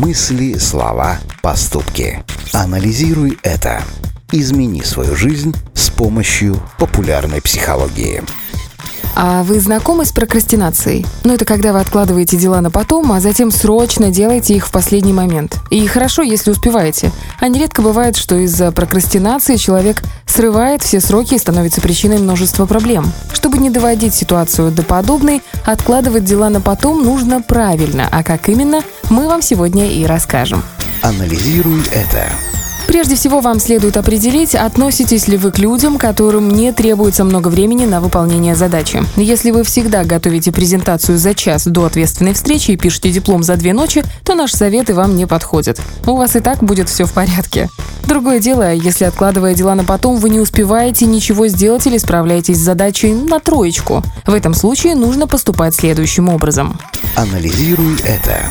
Мысли, слова, поступки. Анализируй это. Измени свою жизнь с помощью популярной психологии. А вы знакомы с прокрастинацией? Ну, это когда вы откладываете дела на потом, а затем срочно делаете их в последний момент. И хорошо, если успеваете. А нередко бывает, что из-за прокрастинации человек срывает все сроки и становится причиной множества проблем. Чтобы не доводить ситуацию до подобной, откладывать дела на потом нужно правильно. А как именно, мы вам сегодня и расскажем. Анализируй это. Прежде всего, вам следует определить, относитесь ли вы к людям, которым не требуется много времени на выполнение задачи. Если вы всегда готовите презентацию за час до ответственной встречи и пишете диплом за две ночи, то наши советы вам не подходят. У вас и так будет все в порядке. Другое дело, если откладывая дела на потом, вы не успеваете ничего сделать или справляетесь с задачей на троечку. В этом случае нужно поступать следующим образом. Анализируй это.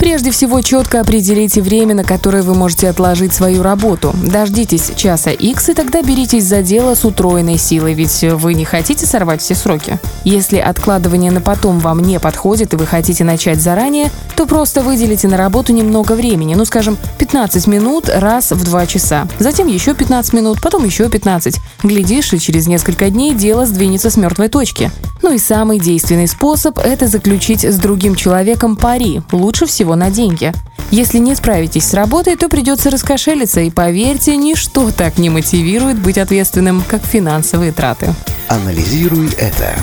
Прежде всего, четко определите время, на которое вы можете отложить свою работу. Дождитесь часа X и тогда беритесь за дело с утроенной силой, ведь вы не хотите сорвать все сроки. Если откладывание на потом вам не подходит и вы хотите начать заранее, то просто выделите на работу немного времени, ну скажем, 15 минут раз в 2 часа. Затем еще 15 минут, потом еще 15. Глядишь, и через несколько дней дело сдвинется с мертвой точки. Ну и самый действенный способ – это заключить с другим человеком пари, лучше всего на деньги. Если не справитесь с работой, то придется раскошелиться, и поверьте, ничто так не мотивирует быть ответственным, как финансовые траты. Анализируй это.